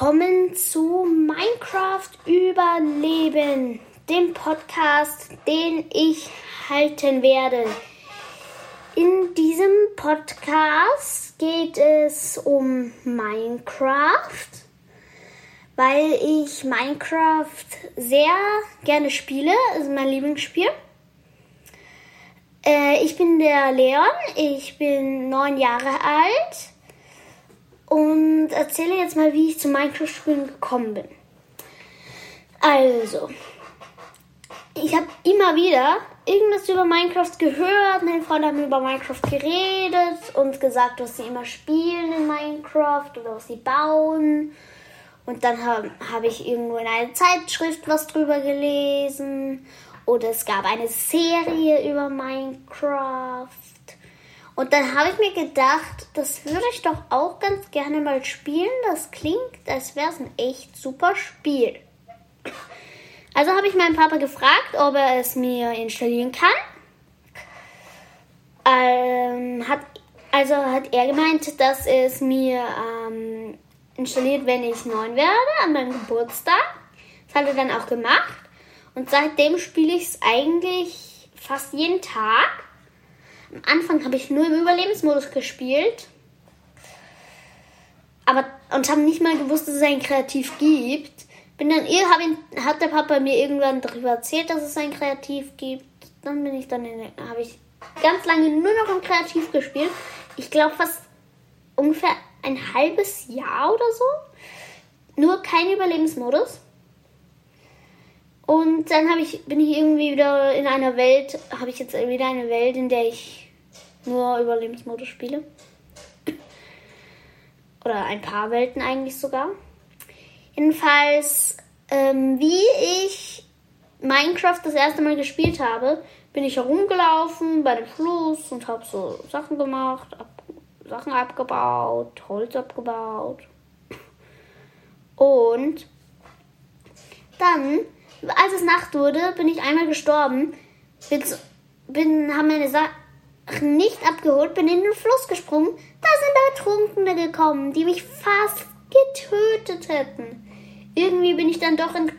willkommen zu Minecraft Überleben, dem Podcast, den ich halten werde. In diesem Podcast geht es um Minecraft, weil ich Minecraft sehr gerne spiele, ist mein Lieblingsspiel. Äh, ich bin der Leon, ich bin neun Jahre alt und erzähle jetzt mal, wie ich zu Minecraft-Spielen gekommen bin. Also, ich habe immer wieder irgendwas über Minecraft gehört. Meine Freunde haben über Minecraft geredet und gesagt, was sie immer spielen in Minecraft oder was sie bauen. Und dann habe hab ich irgendwo in einer Zeitschrift was drüber gelesen. Oder es gab eine Serie über Minecraft. Und dann habe ich mir gedacht, das würde ich doch auch ganz gerne mal spielen. Das klingt, als wäre es ein echt super Spiel. Also habe ich meinen Papa gefragt, ob er es mir installieren kann. Ähm, hat, also hat er gemeint, dass es mir ähm, installiert, wenn ich neun werde, an meinem Geburtstag. Das hat er dann auch gemacht. Und seitdem spiele ich es eigentlich fast jeden Tag. Am Anfang habe ich nur im Überlebensmodus gespielt. Aber und habe nicht mal gewusst, dass es einen Kreativ gibt. Bin dann hab ihn, hat der Papa mir irgendwann darüber erzählt, dass es ein Kreativ gibt. Dann bin ich dann habe ich ganz lange nur noch im Kreativ gespielt. Ich glaube fast ungefähr ein halbes Jahr oder so. Nur kein Überlebensmodus. Und dann ich, bin ich irgendwie wieder in einer Welt, habe ich jetzt wieder eine Welt, in der ich nur Überlebensmodus spiele. Oder ein paar Welten eigentlich sogar. Jedenfalls, ähm, wie ich Minecraft das erste Mal gespielt habe, bin ich herumgelaufen bei dem Fluss und habe so Sachen gemacht, ab, Sachen abgebaut, Holz abgebaut. Und dann als es Nacht wurde, bin ich einmal gestorben. Bin, bin haben meine Sachen nicht abgeholt, bin in den Fluss gesprungen. Da sind Ertrunkene gekommen, die mich fast getötet hätten. Irgendwie bin ich dann doch ent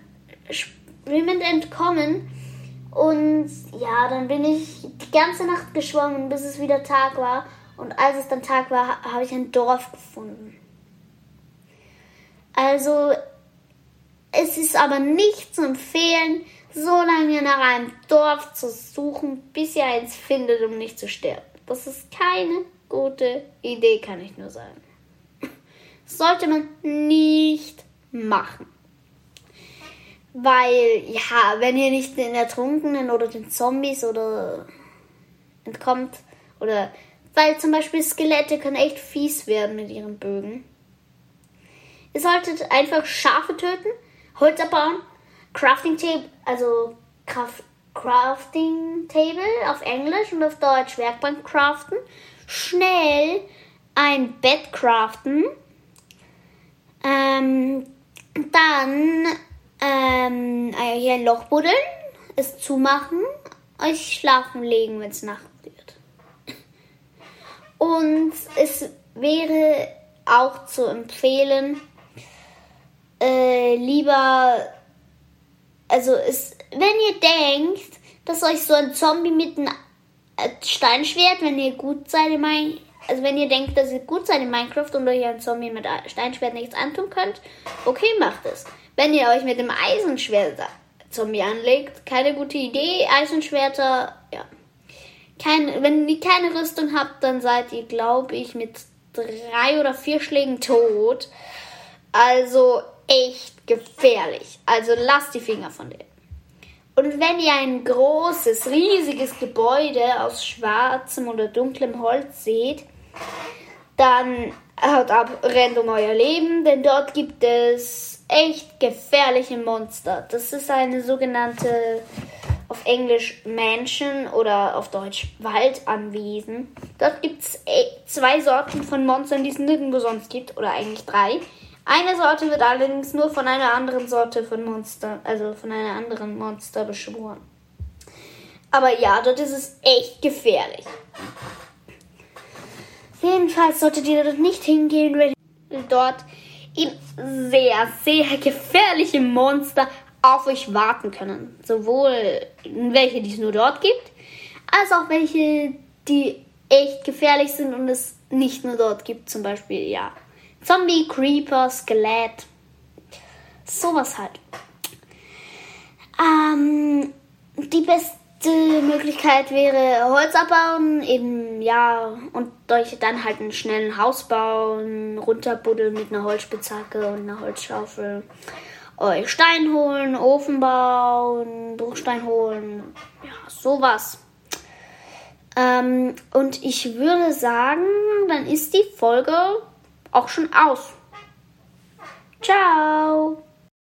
schwimmend entkommen. Und ja, dann bin ich die ganze Nacht geschwommen, bis es wieder Tag war. Und als es dann Tag war, habe ich ein Dorf gefunden. Also es ist aber nicht zu empfehlen, so lange nach einem Dorf zu suchen, bis ihr eins findet, um nicht zu sterben. Das ist keine gute Idee, kann ich nur sagen. Sollte man nicht machen. Weil, ja, wenn ihr nicht den Ertrunkenen oder den Zombies oder entkommt, oder weil zum Beispiel Skelette können echt fies werden mit ihren Bögen. Ihr solltet einfach Schafe töten Holz abbauen, Crafting Table, also Craft, Crafting Table auf Englisch und auf Deutsch Werkbank craften, schnell ein Bett craften, ähm, dann ähm, hier ein Loch buddeln, es zumachen, euch schlafen legen, wenn es Nacht wird. Und es wäre auch zu empfehlen, äh, lieber, also es, wenn ihr denkt, dass euch so ein Zombie mit einem äh, Steinschwert, wenn ihr gut seid in also wenn ihr denkt, dass ihr gut seid in Minecraft und euch ein Zombie mit Steinschwert nichts antun könnt, okay, macht es. Wenn ihr euch mit dem Eisenschwert Zombie anlegt, keine gute Idee. Eisenschwerter, ja. Kein, wenn ihr keine Rüstung habt, dann seid ihr, glaube ich, mit drei oder vier Schlägen tot. Also echt gefährlich. Also lasst die Finger von denen. Und wenn ihr ein großes, riesiges Gebäude aus schwarzem oder dunklem Holz seht, dann haut ab, rennt um euer Leben, denn dort gibt es echt gefährliche Monster. Das ist eine sogenannte auf Englisch Mansion oder auf Deutsch Waldanwesen. Dort gibt es e, zwei Sorten von Monstern, die es nirgendwo sonst gibt, oder eigentlich drei. Eine Sorte wird allerdings nur von einer anderen Sorte von Monster, also von einer anderen Monster beschworen. Aber ja, dort ist es echt gefährlich. Jedenfalls solltet ihr dort nicht hingehen, ihr dort eben sehr, sehr gefährliche Monster auf euch warten können. Sowohl welche, die es nur dort gibt, als auch welche, die echt gefährlich sind und es nicht nur dort gibt. Zum Beispiel, ja, Zombie, Creeper, Skelett. Sowas halt. Ähm, die beste Möglichkeit wäre Holz abbauen, eben ja, und euch dann halt einen schnellen Haus bauen, runterbuddeln mit einer Holzspitzhacke und einer Holzschaufel. Euch Stein holen, Ofen bauen, Bruchstein holen, ja, sowas. Ähm, und ich würde sagen, dann ist die Folge auch schon aus. Ciao!